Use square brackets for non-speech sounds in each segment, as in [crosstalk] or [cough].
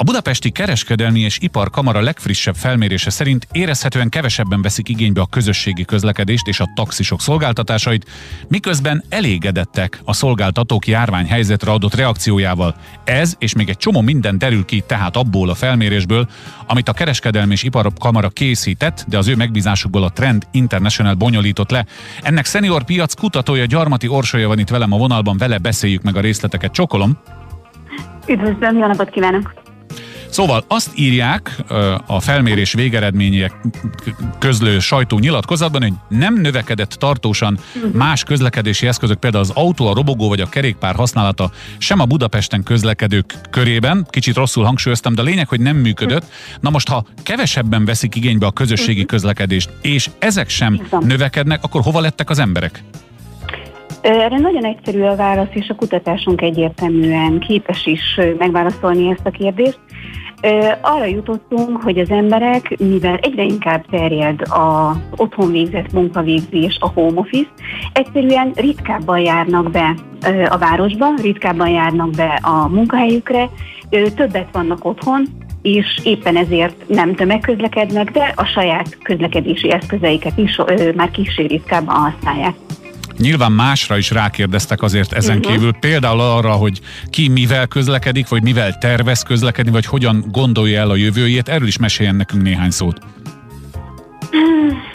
A Budapesti Kereskedelmi és Iparkamara legfrissebb felmérése szerint érezhetően kevesebben veszik igénybe a közösségi közlekedést és a taxisok szolgáltatásait, miközben elégedettek a szolgáltatók járványhelyzetre adott reakciójával. Ez és még egy csomó minden derül ki tehát abból a felmérésből, amit a Kereskedelmi és Iparkamara készített, de az ő megbízásukból a Trend International bonyolított le. Ennek senior piac kutatója Gyarmati Orsolya van itt velem a vonalban, vele beszéljük meg a részleteket. Csokolom! Üdvözlöm, jó napot kívánok! Szóval azt írják a felmérés végeredmények közlő sajtó nyilatkozatban, hogy nem növekedett tartósan uh-huh. más közlekedési eszközök, például az autó, a robogó vagy a kerékpár használata sem a Budapesten közlekedők körében, kicsit rosszul hangsúlyoztam, de a lényeg, hogy nem működött. Na most, ha kevesebben veszik igénybe a közösségi uh-huh. közlekedést, és ezek sem növekednek, akkor hova lettek az emberek? Erre nagyon egyszerű a válasz, és a kutatásunk egyértelműen képes is megválaszolni ezt a kérdést. Arra jutottunk, hogy az emberek, mivel egyre inkább terjed az otthon végzett munkavégzés, a home office, egyszerűen ritkábban járnak be a városba, ritkábban járnak be a munkahelyükre, többet vannak otthon, és éppen ezért nem tömegközlekednek, de a saját közlekedési eszközeiket is már kicsi ritkábban használják. Nyilván másra is rákérdeztek azért ezen uh-huh. kívül, például arra, hogy ki mivel közlekedik, vagy mivel tervez közlekedni, vagy hogyan gondolja el a jövőjét. Erről is meséljen nekünk néhány szót. [clears throat]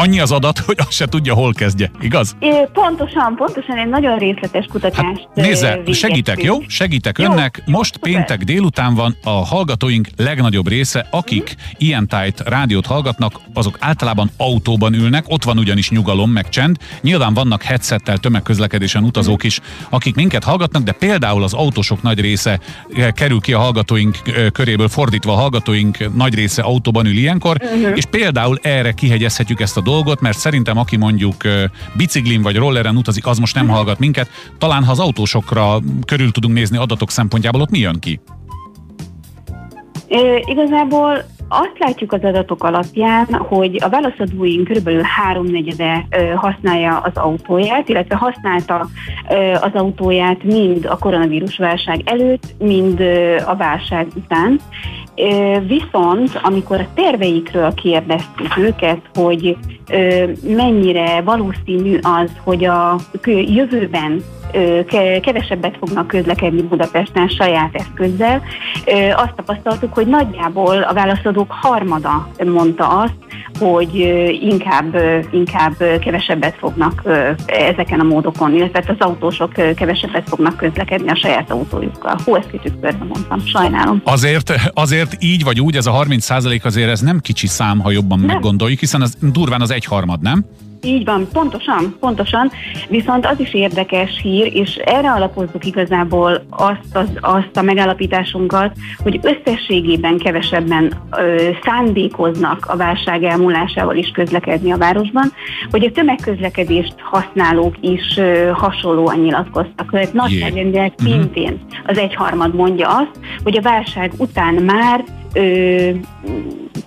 annyi az adat, hogy azt se tudja, hol kezdje, igaz? É, pontosan, pontosan egy nagyon részletes kutatást hát, Nézze, segítek, jó? Segítek jó, önnek. Most jó, péntek szuper. délután van a hallgatóink legnagyobb része, akik uh-huh. ilyen tájt rádiót hallgatnak, azok általában autóban ülnek, ott van ugyanis nyugalom, meg csend. Nyilván vannak headsettel tömegközlekedésen utazók is, akik minket hallgatnak, de például az autósok nagy része eh, kerül ki a hallgatóink eh, köréből, fordítva a hallgatóink nagy része autóban ül ilyenkor, uh-huh. és például erre kihegyezhetjük ezt a dolgot, mert szerintem aki mondjuk biciklin vagy rolleren utazik, az most nem hallgat minket. Talán ha az autósokra körül tudunk nézni adatok szempontjából, ott mi jön ki? Igazából azt látjuk az adatok alapján, hogy a válaszadóink kb. háromnegyede használja az autóját, illetve használta az autóját mind a koronavírus válság előtt, mind a válság után. Viszont, amikor a terveikről kérdeztük őket, hogy mennyire valószínű az, hogy a jövőben kevesebbet fognak közlekedni Budapesten saját eszközzel. Azt tapasztaltuk, hogy nagyjából a válaszadók harmada mondta azt, hogy inkább, inkább kevesebbet fognak ezeken a módokon, illetve az autósok kevesebbet fognak közlekedni a saját autójukkal. Hú, ezt kicsit körbe mondtam, sajnálom. Azért, azért így vagy úgy, ez a 30% azért ez nem kicsi szám, ha jobban nem. meggondoljuk, hiszen az durván az egyharmad, nem? Így van, pontosan, pontosan. Viszont az is érdekes hír, és erre alapozzuk igazából azt, az, azt a megállapításunkat, hogy összességében kevesebben ö, szándékoznak a válság elmúlásával is közlekedni a városban, hogy a tömegközlekedést használók is ö, hasonlóan nyilatkoztak. Tehát nagyságrendileg mhm. szintén az egyharmad mondja azt, hogy a válság után már ö,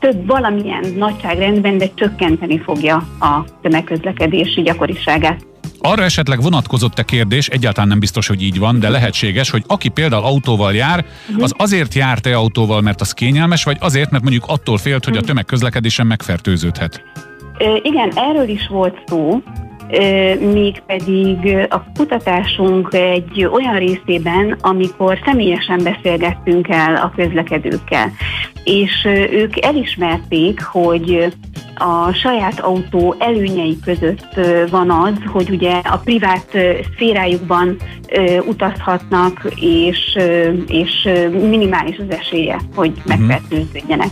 több valamilyen nagyságrendben, de csökkenteni fogja a tömegközlekedési gyakoriságát. Arra esetleg vonatkozott a kérdés, egyáltalán nem biztos, hogy így van, de lehetséges, hogy aki például autóval jár, mhm. az azért járt-e autóval, mert az kényelmes, vagy azért, mert mondjuk attól félt, hogy a mhm. tömegközlekedésen megfertőződhet? Igen, erről is volt szó, mégpedig a kutatásunk egy olyan részében, amikor személyesen beszélgettünk el a közlekedőkkel, és ők elismerték, hogy a saját autó előnyei között van az, hogy ugye a privát szférájukban utazhatnak, és, és minimális az esélye, hogy mhm. megfertőződjenek.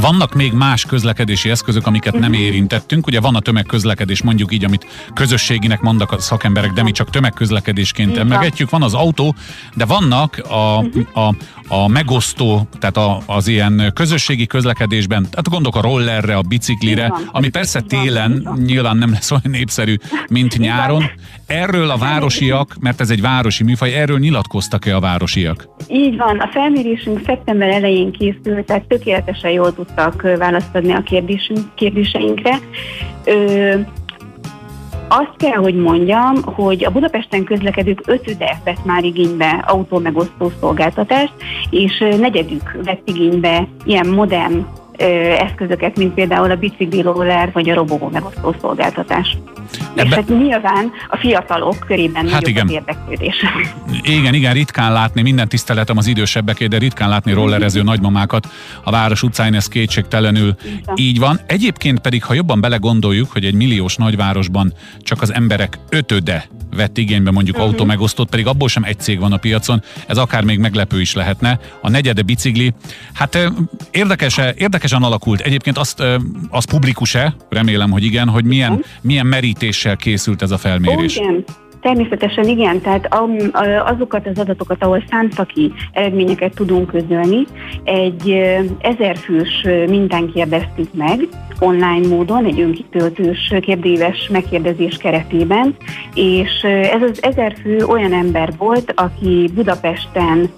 Vannak még más közlekedési eszközök, amiket nem mhm. érintettünk. Ugye van a tömegközlekedés, mondjuk így, amit közösséginek mondak a szakemberek, de mi csak tömegközlekedésként emlegetjük. Van az autó, de vannak a, mhm. a, a megosztó, tehát a, az ilyen közösségi közlekedésben, tehát gondolok a rollerre, a biciklire, ami persze télen nyilván nem lesz olyan népszerű, mint nyáron. Erről a városiak, mert ez egy városi műfaj, erről nyilatkoztak-e a városiak? Így van, a felmérésünk szeptember elején készült, tehát tökéletesen jól tudtak választ adni a kérdésünk, kérdéseinkre. Ö, azt kell, hogy mondjam, hogy a Budapesten közlekedők ötöde vett már igénybe autómegosztó szolgáltatást, és negyedük vett igénybe ilyen modern eszközöket, mint például a bicikli roller vagy a robogó megosztó szolgáltatás. Ebbe... És hát nyilván a fiatalok körében hát igen. az érdeklődés. Igen, igen, ritkán látni, minden tiszteletem az idősebbeké, de ritkán látni rollerező nagymamákat a város utcáin, ez kétségtelenül így van. Egyébként pedig, ha jobban belegondoljuk, hogy egy milliós nagyvárosban csak az emberek ötöde vett igénybe mondjuk uh-huh. autómegosztót, pedig abból sem egy cég van a piacon, ez akár még meglepő is lehetne. A negyede bicikli, hát érdekes, érdekesen alakult. Egyébként azt, az publikus-e, remélem, hogy igen, hogy milyen, milyen merítéssel készült ez a felmérés. Oh, igen. Természetesen igen, tehát azokat az adatokat, ahol számszaki eredményeket tudunk közölni, egy ezerfős mintán kérdeztük meg, online módon, egy önkitöltős kérdéves megkérdezés keretében, és ez az ezer fő olyan ember volt, aki Budapesten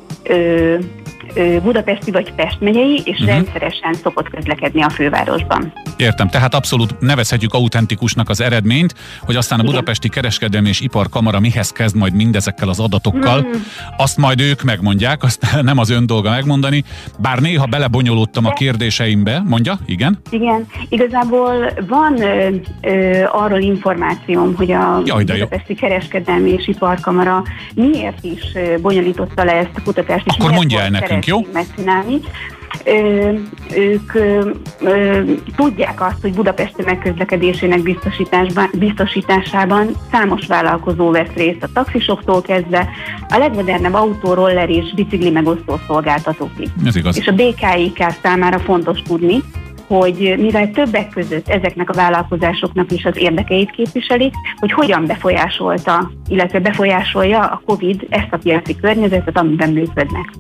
budapesti vagy Pest megyei, és uh-huh. rendszeresen szokott közlekedni a fővárosban. Értem, tehát abszolút nevezhetjük autentikusnak az eredményt, hogy aztán a. Budapesti Kereskedelmi és Iparkamara mihez kezd majd mindezekkel az adatokkal, mm. azt majd ők megmondják, azt [laughs] nem az ön dolga megmondani, bár néha belebonyolódtam a kérdéseimbe, mondja, igen? Igen, igazából van ö, ö, arról információm, hogy a Jaj, Budapesti jó. Kereskedelmi és Iparkamara miért is bonyolította le ezt a kutatást. Akkor mondja el nekünk, jó? Megcsinálni ö, ők ö, ö, tudják azt, hogy Budapesti megközlekedésének biztosításban, biztosításában számos vállalkozó vesz részt a taxisoktól kezdve, a legmodernebb autó, roller és bicikli megosztó szolgáltatókig. Ez igaz. És a BKIK számára fontos tudni, hogy mivel többek között ezeknek a vállalkozásoknak is az érdekeit képviselik, hogy hogyan befolyásolta, illetve befolyásolja a COVID ezt a piaci környezetet, amiben működnek.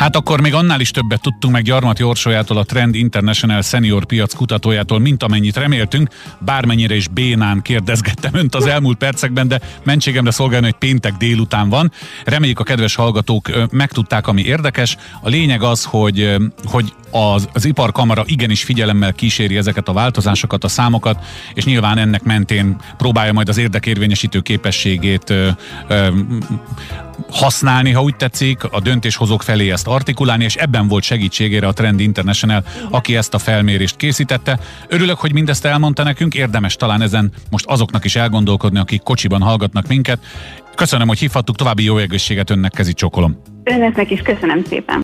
Hát akkor még annál is többet tudtunk meg Gyarmat Jorsolyától, a Trend International Senior piac kutatójától, mint amennyit reméltünk. Bármennyire is bénán kérdezgettem önt az elmúlt percekben, de mentségemre szolgálni, hogy péntek délután van. Reméljük a kedves hallgatók megtudták, ami érdekes. A lényeg az, hogy, hogy az, az iparkamara igenis figyelemmel kíséri ezeket a változásokat, a számokat, és nyilván ennek mentén próbálja majd az érdekérvényesítő képességét ö, ö, használni, ha úgy tetszik, a döntéshozók felé ezt artikulálni, és ebben volt segítségére a Trend International, aki ezt a felmérést készítette. Örülök, hogy mindezt elmondta nekünk, érdemes talán ezen most azoknak is elgondolkodni, akik kocsiban hallgatnak minket. Köszönöm, hogy hívhattuk, további jó egészséget önnek, kezi csokolom. Önöknek is köszönöm szépen.